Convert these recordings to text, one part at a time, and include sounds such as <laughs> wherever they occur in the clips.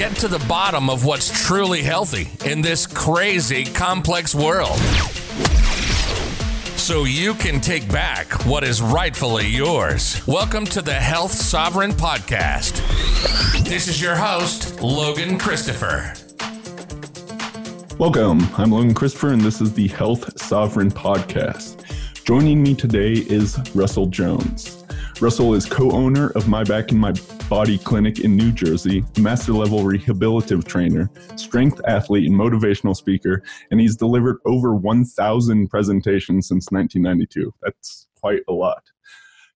get to the bottom of what's truly healthy in this crazy, complex world. So you can take back what is rightfully yours. Welcome to the Health Sovereign Podcast. This is your host, Logan Christopher. Welcome. I'm Logan Christopher, and this is the Health Sovereign Podcast. Joining me today is Russell Jones. Russell is co owner of My Back in My Body Clinic in New Jersey, master level rehabilitative trainer, strength athlete, and motivational speaker, and he's delivered over 1,000 presentations since 1992. That's quite a lot.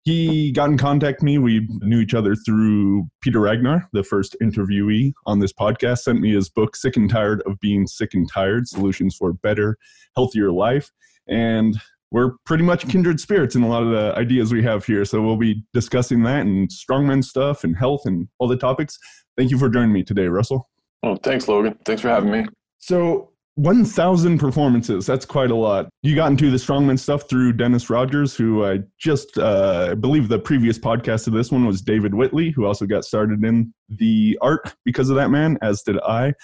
He got in contact with me. We knew each other through Peter Ragnar, the first interviewee on this podcast, sent me his book, Sick and Tired of Being Sick and Tired Solutions for a Better, Healthier Life. And we're pretty much kindred spirits in a lot of the ideas we have here. So we'll be discussing that and strongman stuff and health and all the topics. Thank you for joining me today, Russell. Oh, thanks, Logan. Thanks for having me. So 1,000 performances. That's quite a lot. You got into the strongman stuff through Dennis Rogers, who I just, uh, I believe the previous podcast of this one was David Whitley, who also got started in the art because of that man, as did I.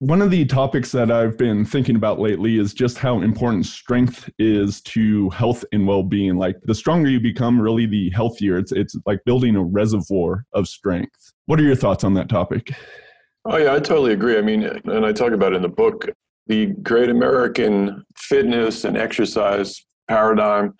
One of the topics that I've been thinking about lately is just how important strength is to health and well-being. Like the stronger you become, really the healthier. It's it's like building a reservoir of strength. What are your thoughts on that topic? Oh yeah, I totally agree. I mean, and I talk about it in the book, the great American fitness and exercise paradigm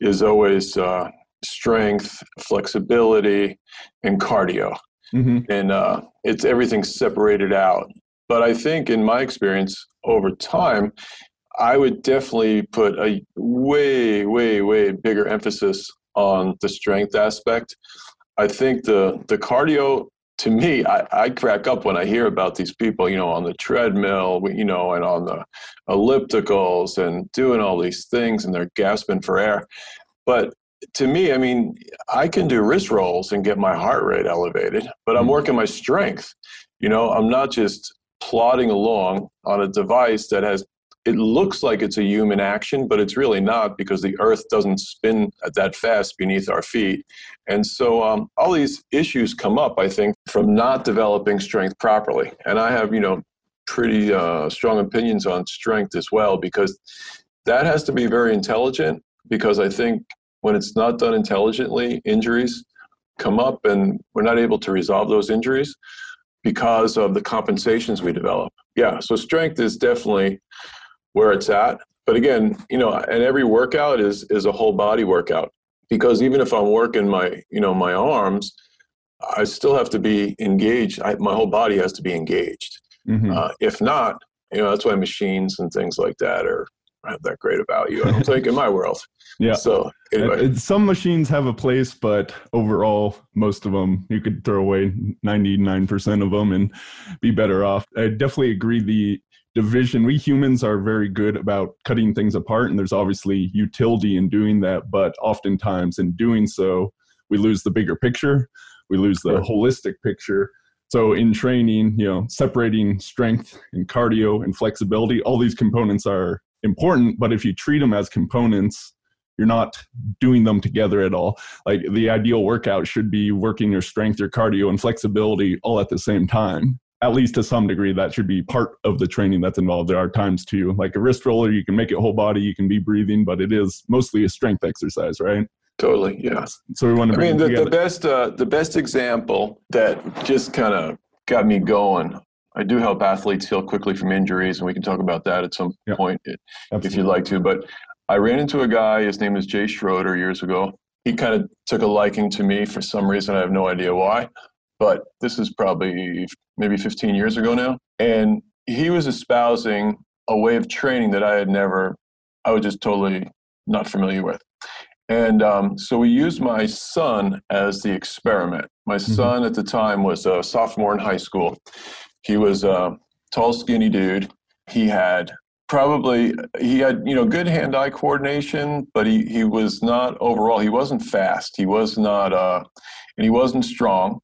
is always uh, strength, flexibility, and cardio. Mm-hmm. And uh, it's everything separated out. But I think, in my experience over time, I would definitely put a way, way, way bigger emphasis on the strength aspect. I think the the cardio to me, I, I crack up when I hear about these people, you know, on the treadmill, you know, and on the ellipticals and doing all these things and they're gasping for air. But to me, I mean, I can do wrist rolls and get my heart rate elevated, but I'm mm-hmm. working my strength. You know, I'm not just plodding along on a device that has it looks like it's a human action, but it's really not because the Earth doesn't spin that fast beneath our feet. And so um, all these issues come up, I think, from not developing strength properly. And I have, you know, pretty uh, strong opinions on strength as well because that has to be very intelligent. Because I think when it's not done intelligently, injuries come up and we're not able to resolve those injuries because of the compensations we develop. Yeah, so strength is definitely where it's at. But again, you know, and every workout is is a whole body workout because even if I'm working my, you know, my arms, I still have to be engaged. I, my whole body has to be engaged. Mm-hmm. Uh, if not, you know, that's why machines and things like that are have that great of value. I don't think in my <laughs> world. Yeah. So anyway. some machines have a place, but overall, most of them you could throw away ninety nine percent of them and be better off. I definitely agree. The division we humans are very good about cutting things apart, and there's obviously utility in doing that. But oftentimes, in doing so, we lose the bigger picture. We lose the holistic picture. So in training, you know, separating strength and cardio and flexibility, all these components are important, but if you treat them as components, you're not doing them together at all. Like the ideal workout should be working your strength, your cardio, and flexibility all at the same time. At least to some degree, that should be part of the training that's involved. There are times too, like a wrist roller, you can make it whole body, you can be breathing, but it is mostly a strength exercise, right? Totally, yeah. So we want to. I mean, the, the best uh, the best example that just kind of got me going I do help athletes heal quickly from injuries, and we can talk about that at some point if you'd like to. But I ran into a guy, his name is Jay Schroeder, years ago. He kind of took a liking to me for some reason. I have no idea why, but this is probably maybe 15 years ago now. And he was espousing a way of training that I had never, I was just totally not familiar with. And um, so we used my son as the experiment. My mm-hmm. son at the time was a sophomore in high school. He was a tall, skinny dude. He had probably he had you know good hand-eye coordination, but he he was not overall. He wasn't fast. He was not uh, and he wasn't strong.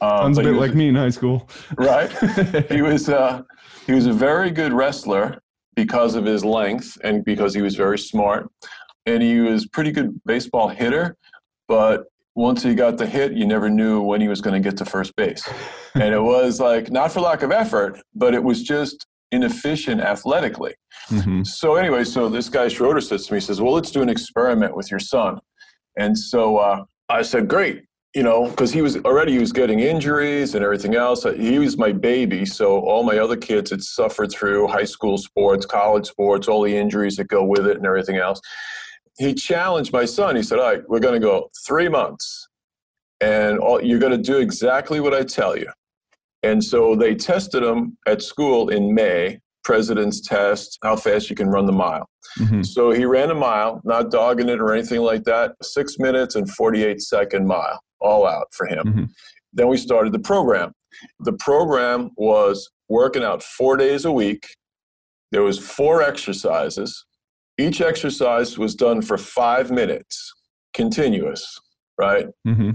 Uh, Sounds a bit was, like me in high school, right? <laughs> he was uh, he was a very good wrestler because of his length and because he was very smart, and he was pretty good baseball hitter. But once he got the hit, you never knew when he was going to get to first base. and it was like, not for lack of effort, but it was just inefficient athletically. Mm-hmm. So, anyway, so this guy Schroeder says to me, he says, Well, let's do an experiment with your son. And so uh, I said, Great. You know, because he was already he was getting injuries and everything else. He was my baby, so all my other kids had suffered through high school sports, college sports, all the injuries that go with it, and everything else he challenged my son. He said, "All right, we're going to go three months, and all, you're going to do exactly what I tell you." And so they tested him at school in May, president's test, how fast you can run the mile. Mm-hmm. So he ran a mile, not dogging it or anything like that, six minutes and 48 second mile, all out for him. Mm-hmm. Then we started the program. The program was working out four days a week. There was four exercises. Each exercise was done for five minutes, continuous, right? Mm-hmm.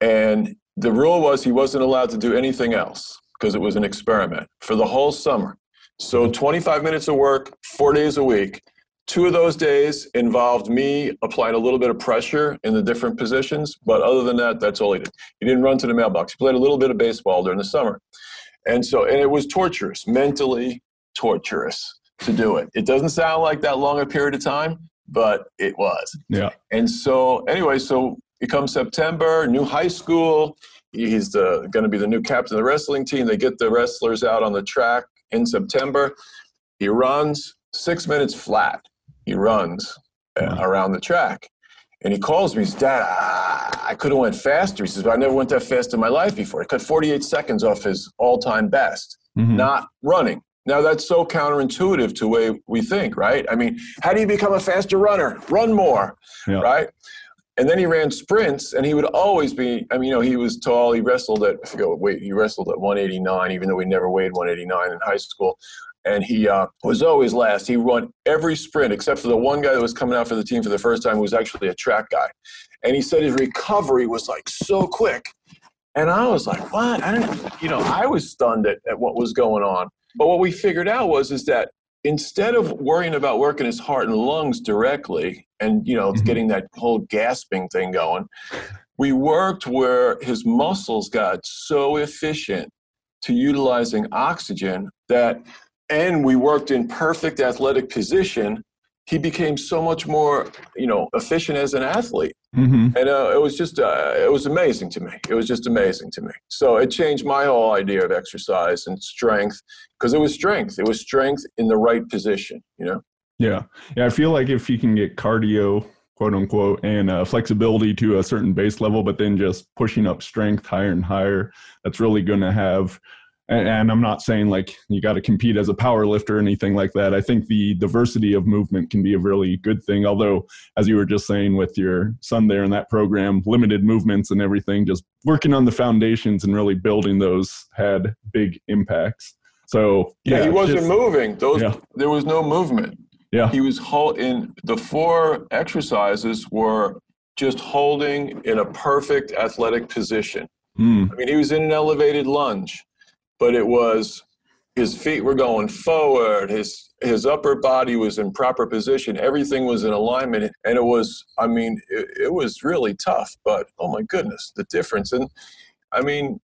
And the rule was he wasn't allowed to do anything else because it was an experiment for the whole summer. So 25 minutes of work, four days a week. Two of those days involved me applying a little bit of pressure in the different positions, but other than that, that's all he did. He didn't run to the mailbox. He played a little bit of baseball during the summer. And so, and it was torturous, mentally torturous to do it. It doesn't sound like that long a period of time, but it was. Yeah. And so, anyway, so it comes September, new high school. He's going to be the new captain of the wrestling team. They get the wrestlers out on the track in September. He runs six minutes flat. He runs uh, wow. around the track. And he calls me, he says, Dad, I could have went faster. He says, but I never went that fast in my life before. He cut 48 seconds off his all-time best, mm-hmm. not running. Now that's so counterintuitive to the way we think, right? I mean, how do you become a faster runner? Run more, yeah. right? And then he ran sprints, and he would always be. I mean, you know, he was tall. He wrestled at I forget what weight. He wrestled at 189, even though he never weighed 189 in high school. And he uh, was always last. He won every sprint except for the one guy that was coming out for the team for the first time, who was actually a track guy. And he said his recovery was like so quick. And I was like, what? I didn't, you know, I was stunned at, at what was going on. But what we figured out was is that instead of worrying about working his heart and lungs directly and you know mm-hmm. getting that whole gasping thing going, we worked where his muscles got so efficient to utilizing oxygen that and we worked in perfect athletic position he became so much more you know efficient as an athlete. Mm-hmm. and uh, it was just uh, it was amazing to me. It was just amazing to me. So it changed my whole idea of exercise and strength because it was strength. It was strength in the right position you know? Yeah. Yeah i feel like if you can get cardio quote unquote and uh, flexibility to a certain base level but then just pushing up strength higher and higher that's really going to have and, and I'm not saying like you got to compete as a power lifter or anything like that. I think the diversity of movement can be a really good thing. Although, as you were just saying with your son there in that program, limited movements and everything, just working on the foundations and really building those had big impacts. So yeah, yeah he wasn't just, moving. Those yeah. there was no movement. Yeah, he was hold in the four exercises were just holding in a perfect athletic position. Mm. I mean, he was in an elevated lunge but it was his feet were going forward his his upper body was in proper position everything was in alignment and it was i mean it, it, was really tough but oh my goodness the difference. And i mean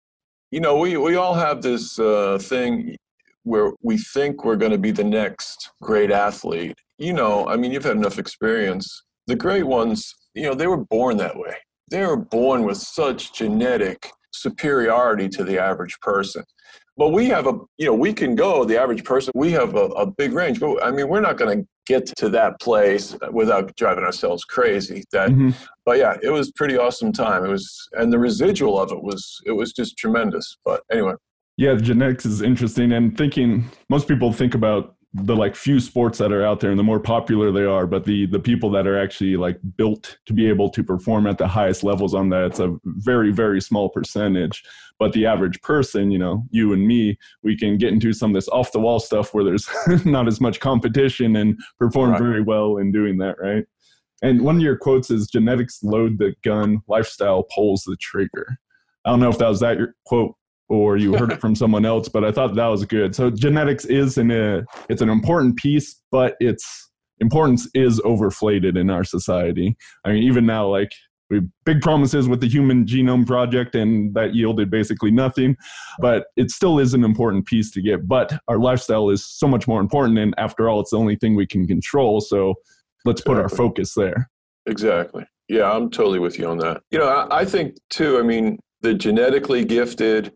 you know we we all have this uh, thing where we think we're going to be the next great athlete. You know i mean you've had enough experience. The great ones you know they were born that way. They were born with such genetic superiority to the average person but we have a, you know, we can go, the average person, we have a, a big range. But I mean, we're not going to get to that place without driving ourselves crazy. That, mm-hmm. but yeah, it was pretty awesome time. It was, and the residual of it was, it was just tremendous. But anyway. Yeah, genetics is interesting. And thinking, most people think about the like few sports that are out there and the more popular they are but the the people that are actually like built to be able to perform at the highest levels on that it's a very very small percentage. But the average person you know you and me we can get into some of this off the wall stuff where there's <laughs> not as much competition and perform right. very well in doing that right? And one of your quotes is genetics load the gun lifestyle pulls the trigger. I don't know if that was that your quote or you heard it <laughs> from someone else, but I thought that was good. So genetics is an uh, it's an important piece, but its importance is overflated in our society. I mean, even now, like we big promises with the Human Genome Project, and that yielded basically nothing. But it still is an important piece to get. But our lifestyle is so much more important, and after all, it's the only thing we can control. So let's put our focus there. Exactly. Yeah, I'm totally with you on that. You know, I, I think too. I mean, the genetically gifted,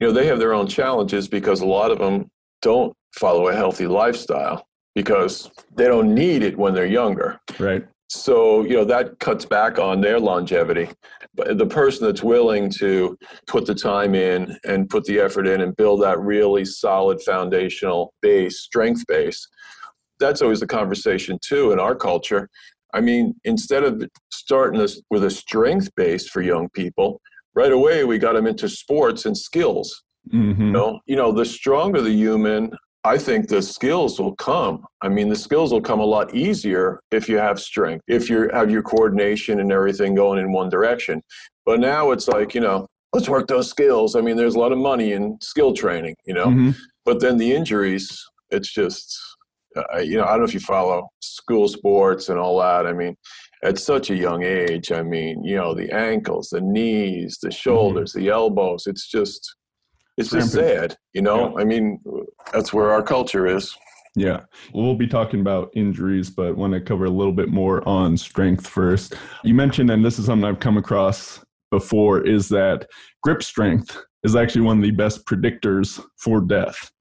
you know, they have their own challenges because a lot of them don't follow a healthy lifestyle because they don't need it when they're younger. Right. So, you know, that cuts back on their longevity. But the person that's willing to put the time in and put the effort in and build that really solid foundational base, strength base, that's always the conversation too in our culture. I mean, instead of starting this with a strength base for young people, right away we got them into sports and skills. Mm-hmm. You know, you know, the stronger the human, I think the skills will come. I mean, the skills will come a lot easier if you have strength, if you have your coordination and everything going in one direction. But now it's like, you know, let's work those skills. I mean, there's a lot of money in skill training, you know, mm-hmm. but then the injuries, it's just, uh, you know, I don't know if you follow school sports and all that. I mean, at such a young age, I mean, you know, the ankles, the knees, the mm-hmm. shoulders, mm-hmm. the elbows, it's just, it's just sad, you know. Yeah. I mean, that's where our culture is. Yeah, we'll be talking about injuries, but want to cover a little bit more on strength first. You mentioned, and this is something I've come across before, is that grip strength is actually one of the best predictors for death.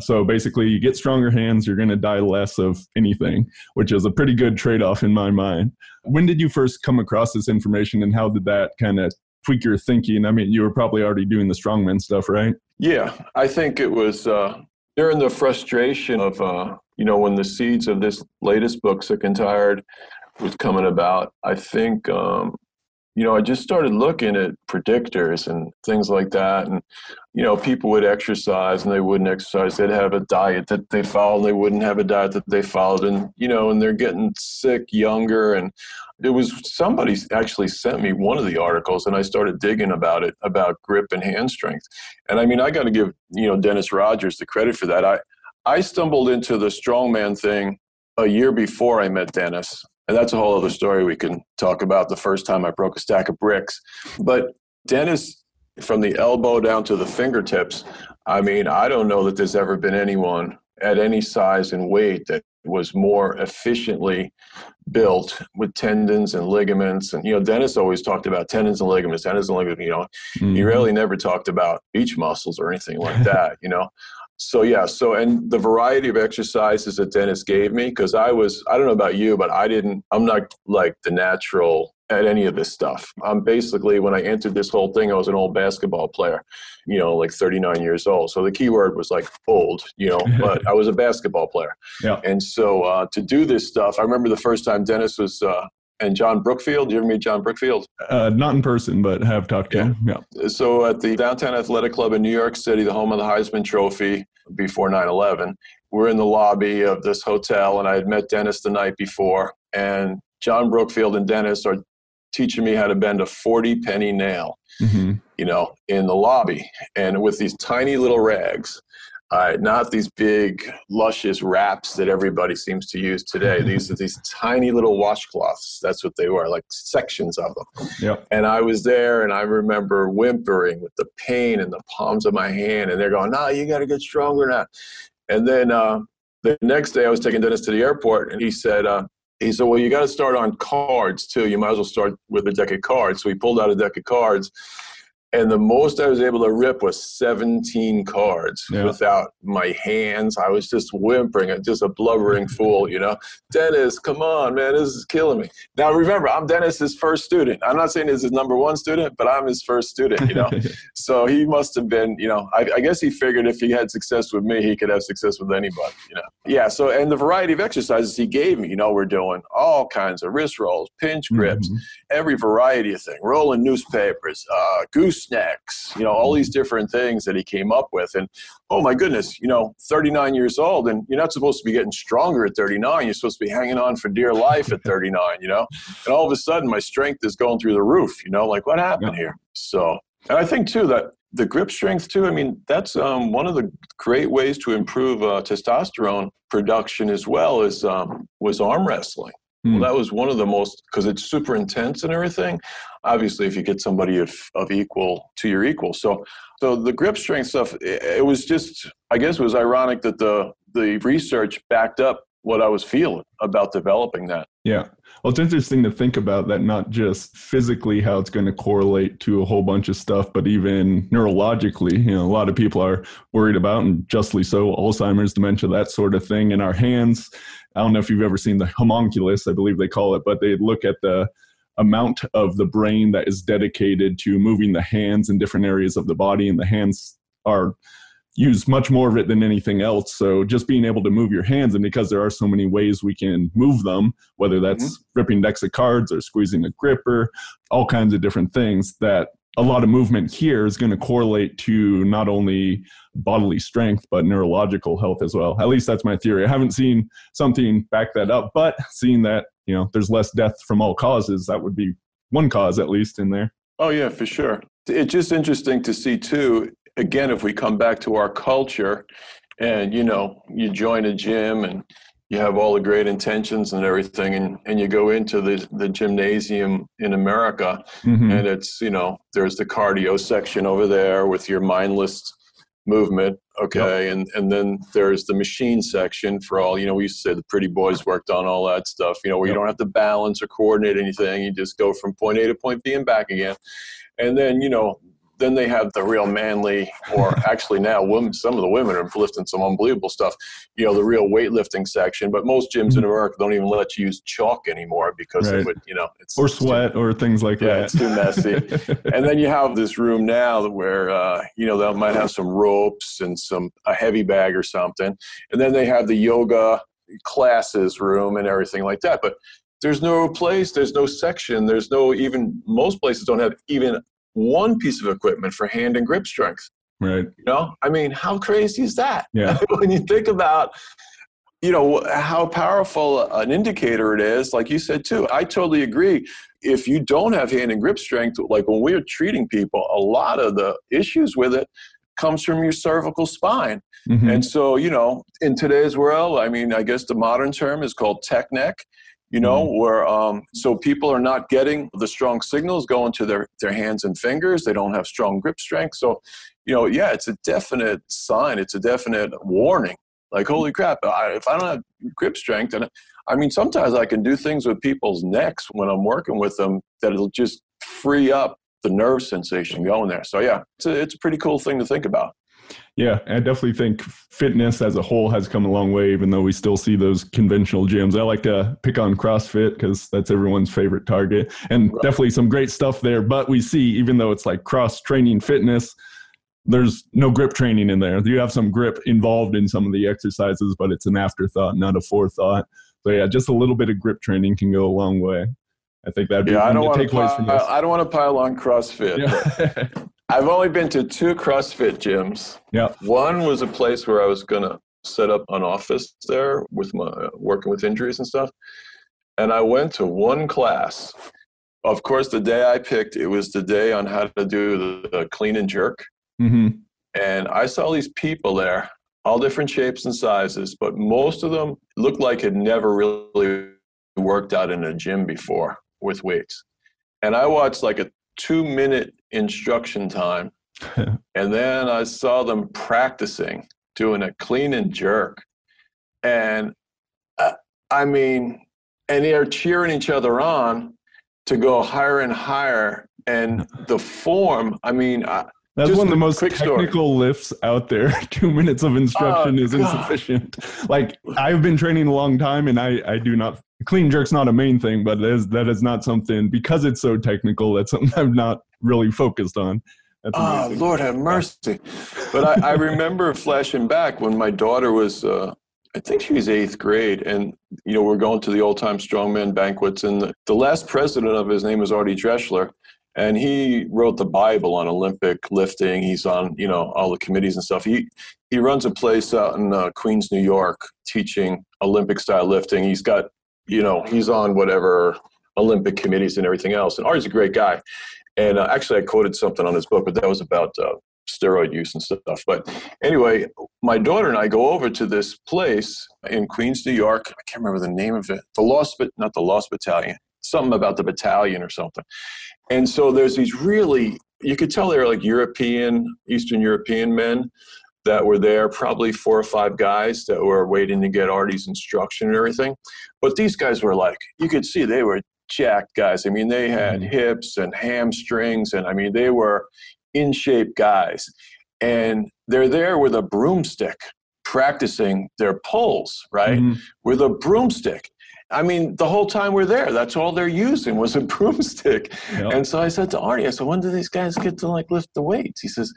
So basically, you get stronger hands, you're going to die less of anything, which is a pretty good trade off in my mind. When did you first come across this information and how did that kind of tweak your thinking? I mean, you were probably already doing the strongman stuff, right? Yeah, I think it was uh, during the frustration of, uh, you know, when the seeds of this latest book, Sick and Tired, was coming about. I think um, you know, I just started looking at predictors and things like that. And, you know, people would exercise and they wouldn't exercise. They'd have a diet that they followed. And they wouldn't have a diet that they followed. And, you know, and they're getting sick younger. And it was somebody actually sent me one of the articles and I started digging about it, about grip and hand strength. And I mean, I got to give, you know, Dennis Rogers the credit for that. I, I stumbled into the strongman thing a year before I met Dennis. And that's a whole other story we can talk about the first time I broke a stack of bricks. But Dennis, from the elbow down to the fingertips, I mean, I don't know that there's ever been anyone at any size and weight that was more efficiently built with tendons and ligaments. And, you know, Dennis always talked about tendons and ligaments, tendons and ligaments, you know, mm-hmm. he really never talked about beach muscles or anything like <laughs> that, you know so yeah so and the variety of exercises that dennis gave me because i was i don't know about you but i didn't i'm not like the natural at any of this stuff. I'm basically when i entered this whole thing i was an old basketball player you know like 39 years old. So the key word was like old you know <laughs> but i was a basketball player. Yeah. And so uh, to do this stuff i remember the first time dennis was uh, and John Brookfield. You ever meet John Brookfield? Uh, not in person, but have talked to yeah. him. Yeah. So at the Downtown Athletic Club in New York City, the home of the Heisman Trophy before 9 11, we're in the lobby of this hotel, and I had met Dennis the night before. And John Brookfield and Dennis are teaching me how to bend a 40 penny nail, mm-hmm. you know, in the lobby and with these tiny little rags. Uh, not these big, luscious wraps that everybody seems to use today. <laughs> these are these tiny little washcloths. That's what they were, like sections of them. Yep. And I was there, and I remember whimpering with the pain in the palms of my hand, and they're going, "No, you got to get stronger now." And then uh, the next day, I was taking Dennis to the airport, and he said, uh, "He said, well, you got to start on cards too. You might as well start with a deck of cards." So he pulled out a deck of cards and the most I was able to rip was 17 cards yeah. without my hands. I was just whimpering, just a blubbering <laughs> fool, you know. Dennis, come on, man, this is killing me. Now remember, I'm Dennis's first student. I'm not saying he's his number one student, but I'm his first student, you know. <laughs> so he must have been, you know, I, I, guess he figured if he had success with me, he could have success with anybody, you know. Yeah. So and the variety of exercises he gave me, you know, we're doing all kinds of wrist rolls, pinch grips, mm-hmm. every variety of thing, rolling newspapers, uh, goose snacks, you know, all these different things that he came up with. And oh my goodness, you know, 39 years old, and you're not supposed to be getting stronger at 39. You're supposed to be hanging on for dear life at 39, you know? And all of a sudden, my strength is going through the roof, you know, like what happened yeah. here? So, and I think too that the grip strength too. I mean, that's um, one of the great ways to improve uh, testosterone production as well as um, was arm wrestling. Well, hmm. that was one of the most because it's super intense and everything. Obviously, if you get somebody of, of equal to your equal, so so the grip strength stuff, it, it was just I guess it was ironic that the the research backed up what I was feeling about developing that. Yeah. Well, it's interesting to think about that, not just physically how it's going to correlate to a whole bunch of stuff, but even neurologically. You know, a lot of people are worried about, and justly so, Alzheimer's, dementia, that sort of thing. In our hands, I don't know if you've ever seen the homunculus, I believe they call it, but they look at the amount of the brain that is dedicated to moving the hands in different areas of the body, and the hands are use much more of it than anything else. So just being able to move your hands, and because there are so many ways we can move them, whether that's mm-hmm. ripping decks of cards or squeezing a gripper, all kinds of different things, that a lot of movement here is going to correlate to not only bodily strength but neurological health as well. At least that's my theory. I haven't seen something back that up, but seeing that you know there's less death from all causes, that would be one cause at least in there. Oh yeah, for sure. It's just interesting to see too again, if we come back to our culture and, you know, you join a gym and you have all the great intentions and everything and, and you go into the, the gymnasium in america mm-hmm. and it's you know there's the cardio section over there with your mindless movement okay yep. and and then there's the machine section for all you know we used to say the pretty boys worked on all that stuff you know where yep. you don't have to balance or coordinate anything you just go from point a to point b and back again and then you know then they have the real manly, or <laughs> actually now women, some of the women are lifting some unbelievable stuff. You know, the real weightlifting section. But most gyms in mm-hmm. America don't even let you use chalk anymore because right. it would, you know, it's or sweat too, or things like that. yeah, that. it's too messy. <laughs> and then you have this room now where uh, you know they might have some ropes and some a heavy bag or something, and then they have the yoga classes room and everything like that. But there's no place, there's no section, there's no even most places don't have even one piece of equipment for hand and grip strength. Right. You know, I mean, how crazy is that? <laughs> Yeah. when you think about, you know, how powerful an indicator it is, like you said too, I totally agree. If you don't have hand and grip strength, like when we're treating people, a lot of the issues with it comes from your cervical spine. Mm-hmm. And so, you know, in today's world, I mean, I guess the modern term is called tech neck you know mm-hmm. where um, so people are not getting the strong signals going to their, their hands and fingers. They don't have strong grip strength. So you know yeah it's a definite sign. It's a definite warning. Like holy crap I, if i don't have grip strength and i mean sometimes i can do things with people's necks when i'm working with them that it'll just free up the nerve sensation going there. So yeah it's a, it's a pretty cool thing to think about yeah, I definitely think fitness as a whole has come a long way, even though we still see those conventional gyms. I like to pick on CrossFit because that's everyone's favorite target, and right. definitely some great stuff there. But we see, even though it's like cross training fitness, there's no grip training in there. You have some grip involved in some of the exercises, but it's an afterthought, not a forethought. So yeah, just a little bit of grip training can go a long way. I think that'd be yeah. I don't want to pile, I don't want to pile on CrossFit. Yeah. <laughs> I've only been to two CrossFit gyms. Yeah. One was a place where I was going to set up an office there with my working with injuries and stuff. And I went to one class. Of course, the day I picked, it was the day on how to do the, the clean and jerk. Mm-hmm. And I saw these people there, all different shapes and sizes, but most of them looked like had never really worked out in a gym before with weights. And I watched like a two minute instruction time. <laughs> and then I saw them practicing doing a clean and jerk. And uh, I mean, and they're cheering each other on to go higher and higher. And the form, I mean, that's one of the most technical story. lifts out there. <laughs> Two minutes of instruction oh, is insufficient. like I've been training a long time, and I I do not clean jerk's not a main thing, but that is that is not something because it's so technical. That's something <laughs> I've not really focused on. oh Lord have mercy! But I, I remember <laughs> flashing back when my daughter was. Uh, I think she was eighth grade, and you know we're going to the old time strongman banquets, and the, the last president of his name was Artie Drechsler, and he wrote the Bible on Olympic lifting. He's on you know all the committees and stuff. He he runs a place out in uh, Queens, New York, teaching Olympic style lifting. He's got you know he's on whatever Olympic committees and everything else. And Artie's a great guy. And uh, actually, I quoted something on his book, but that was about uh, steroid use and stuff. But anyway, my daughter and I go over to this place in Queens, New York. I can't remember the name of it. The Lost, but not the Lost Battalion. Something about the battalion or something. And so there's these really, you could tell they were like European, Eastern European men that were there, probably four or five guys that were waiting to get Artie's instruction and everything. But these guys were like, you could see they were jacked guys. I mean, they had mm-hmm. hips and hamstrings, and I mean, they were in shape guys. And they're there with a broomstick practicing their pulls, right? Mm-hmm. With a broomstick. I mean, the whole time we're there, that's all they're using was a <laughs> broomstick. Yep. And so I said to Artie, I said, when do these guys get to like lift the weights? He says,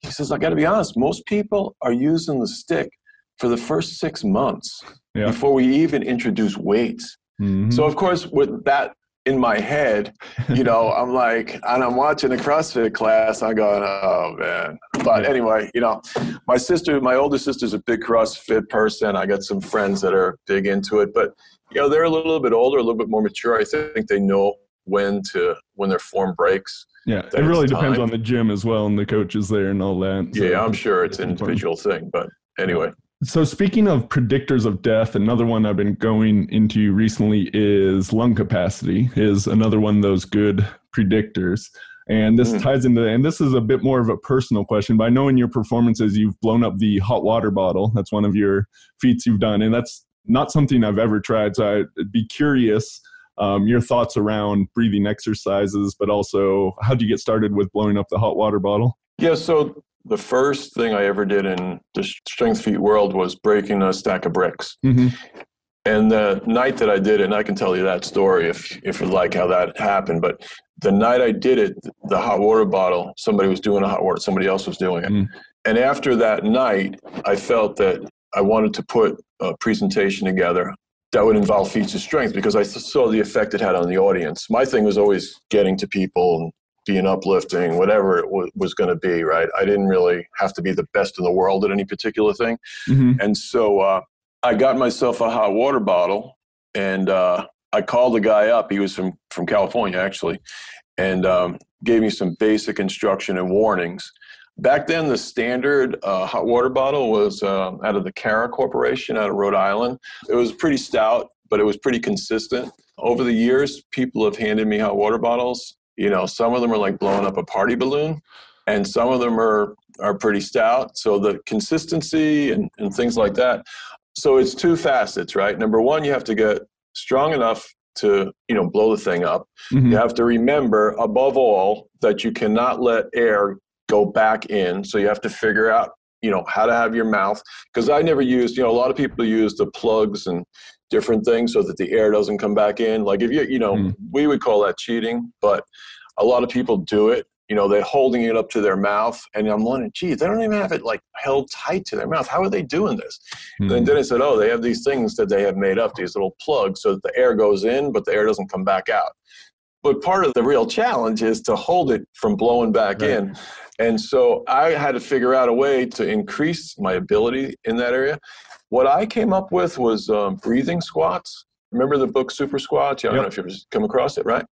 he says, I got to be honest, most people are using the stick for the first six months before we even introduce weights. Mm-hmm. So of course, with that in my head, you know, <laughs> I'm like, and I'm watching a CrossFit class. I'm going, oh man. But anyway, you know, my sister, my older sister's a big CrossFit person. I got some friends that are big into it, but you know, they're a little bit older, a little bit more mature. I think they know when to when their form breaks. Yeah, it really depends on the gym as well and the coaches there and all that. So yeah, I'm sure it's an individual thing, but anyway. So, speaking of predictors of death, another one I've been going into recently is lung capacity, is another one of those good predictors. And this mm. ties into, and this is a bit more of a personal question, but I know in your performances you've blown up the hot water bottle. That's one of your feats you've done. And that's not something I've ever tried. So, I'd be curious um, your thoughts around breathing exercises, but also how do you get started with blowing up the hot water bottle? Yeah, so the first thing I ever did in the strength feat world was breaking a stack of bricks. Mm-hmm. And the night that I did it, and I can tell you that story if if you like how that happened. But the night I did it, the hot water bottle, somebody was doing a hot water, somebody else was doing it. Mm. And after that night, I felt that I wanted to put a presentation together that would involve feats of strength because I saw the effect it had on the audience. My thing was always getting to people and being uplifting, whatever it w- was going to be, right? I didn't really have to be the best in the world at any particular thing. Mm-hmm. And so uh, I got myself a hot water bottle and uh, I called the guy up. He was from, from California, actually, and um, gave me some basic instruction and warnings. Back then, the standard uh, hot water bottle was uh, out of the Cara Corporation out of Rhode Island. It was pretty stout, but it was pretty consistent. Over the years, people have handed me hot water bottles you know, some of them are like blowing up a party balloon, and some of them are are pretty stout. So the consistency and, and things like that. So it's two facets, right? Number one, you have to get strong enough to you know blow the thing up. Mm-hmm. You have to remember, above all, that you cannot let air go back in. So you have to figure out you know how to have your mouth because i never used you know a lot of people use the plugs and different things so that the air doesn't come back in. Like if you, you know, mm. we would call that cheating, but a lot of people do it. You know, they're holding it up to their mouth, and I'm wondering, gee, they don't even have it like held tight to their mouth. How are they doing this? Mm. And then I said, oh, they have these things that they have made up, these little plugs, so that the air goes in, but the air doesn't come back out. But part of the real challenge is to hold it from blowing back right. in. And so I had to figure out a way to increase my ability in that area. What I came up with was um, breathing squats. Remember the book Super Squats? Yeah, I don't know if you've come across it, right?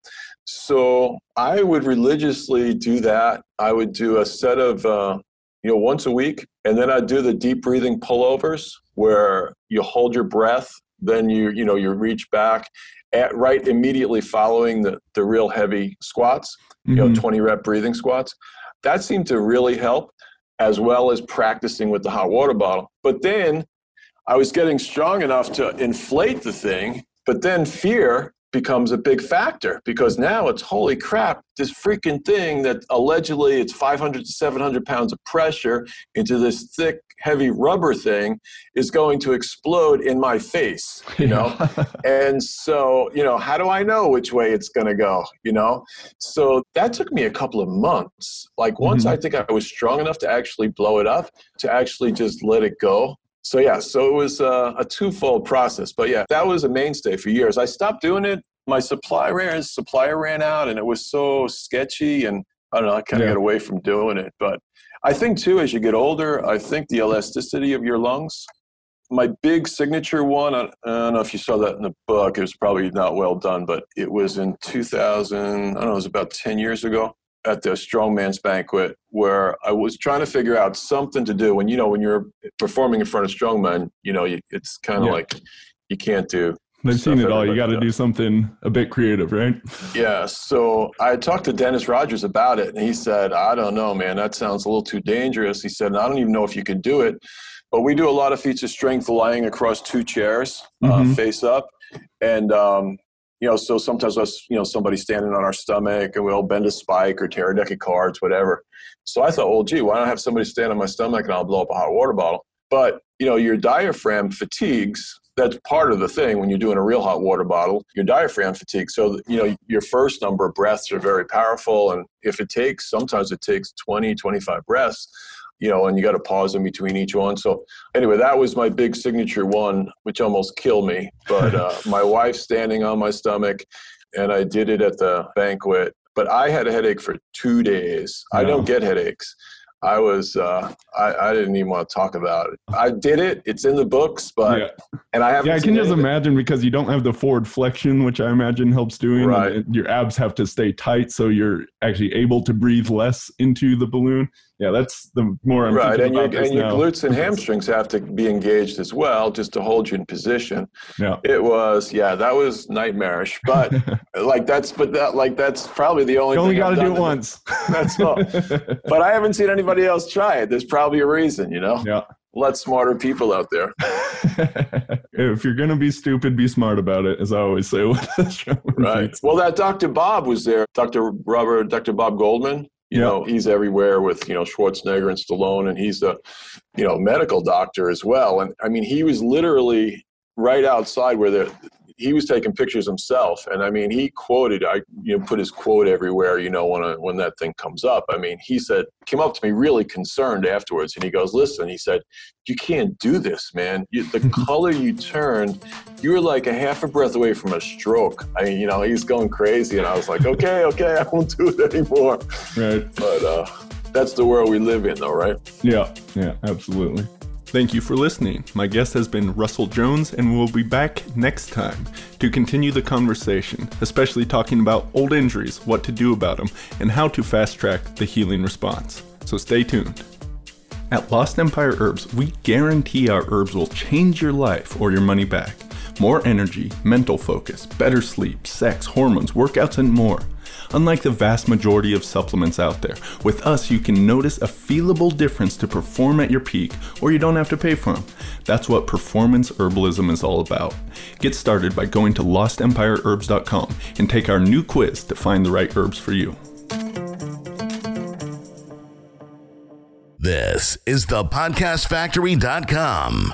So I would religiously do that. I would do a set of, uh, you know, once a week, and then I'd do the deep breathing pullovers where you hold your breath, then you, you know, you reach back, at, right immediately following the the real heavy squats, mm-hmm. you know, mm-hmm. 20 rep breathing squats. That seemed to really help, as well as practicing with the hot water bottle. But then I was getting strong enough to inflate the thing, but then fear becomes a big factor because now it's holy crap, this freaking thing that allegedly it's 500 to 700 pounds of pressure into this thick, heavy rubber thing is going to explode in my face, you know? <laughs> and so, you know, how do I know which way it's going to go, you know? So that took me a couple of months. Like once mm-hmm. I think I was strong enough to actually blow it up, to actually just let it go so yeah, so it was uh, a twofold process. But yeah, that was a mainstay for years. I stopped doing it. My supply ran supplier ran out, and it was so sketchy, and I don't know. I kind of yeah. got away from doing it. But I think too, as you get older, I think the elasticity of your lungs. My big signature one, I don't know if you saw that in the book. It was probably not well done, but it was in 2000. I don't know. It was about 10 years ago. At the strongman's banquet where I was trying to figure out something to do. And you know, when you're performing in front of strongmen, you know, it's kind of yeah. like you can't do. They've seen it all. You got to do something a bit creative, right? Yeah. So I talked to Dennis Rogers about it, and he said, "I don't know, man. That sounds a little too dangerous." He said, "I don't even know if you can do it." But we do a lot of feats of strength lying across two chairs, uh, mm-hmm. uh, face up, and um, you know, so sometimes us, you know, somebody standing on our stomach and we'll bend a spike or tear a deck of cards, whatever. So I thought, well, gee, why don't I have somebody stand on my stomach and I'll blow up a hot water bottle? But you know, your diaphragm fatigues. That's part of the thing when you're doing a real hot water bottle. Your diaphragm fatigue. So you know, your first number of breaths are very powerful, and if it takes, sometimes it takes 20, 25 breaths you know, and you got to pause in between each one. So anyway, that was my big signature one, which almost killed me. But <laughs> uh, my wife standing on my stomach, and I did it at the banquet. But I had a headache for two days. I don't get headaches. I was uh, I, I didn't even want to talk about it. I did it. It's in the books, but yeah. and I have Yeah, I can just imagine because you don't have the forward flexion, which I imagine helps doing. Right. your abs have to stay tight, so you're actually able to breathe less into the balloon yeah, that's the more I'm right, and your and your glutes and <laughs> hamstrings have to be engaged as well, just to hold you in position. Yeah, it was yeah, that was nightmarish, but <laughs> like that's but that like that's probably the only. Thing. You only got to do it once. <laughs> that's all. but I haven't seen anybody else try it. There's probably a reason, you know. Yeah. Let smarter people out there. if you're gonna be stupid, be smart about it, as I always say. right. Well, that Dr. Bob was there. Dr. Robert, Dr. Bob Goldman. You know, he's everywhere with, you know, Schwarzenegger and Stallone, and he's a, you know, medical doctor as well. And I mean, he was literally right outside where the he was taking pictures himself and i mean he quoted i you know put his quote everywhere you know when a, when that thing comes up. I mean he said came up to me really concerned afterwards and he goes listen he said you can't do this man. You, the <laughs> color you turned you were like a half a breath away from a stroke. I mean you know he's going crazy and i was like okay okay i won't do it anymore. Right. But uh that's the world we live in though right? Yeah yeah absolutely Thank you for listening. My guest has been Russell Jones, and we'll be back next time to continue the conversation, especially talking about old injuries, what to do about them, and how to fast track the healing response. So stay tuned. At Lost Empire Herbs, we guarantee our herbs will change your life or your money back. More energy, mental focus, better sleep, sex, hormones, workouts, and more. Unlike the vast majority of supplements out there, with us you can notice a feelable difference to perform at your peak, or you don't have to pay for them. That's what performance herbalism is all about. Get started by going to lostempireherbs.com and take our new quiz to find the right herbs for you. This is the podcastfactory.com.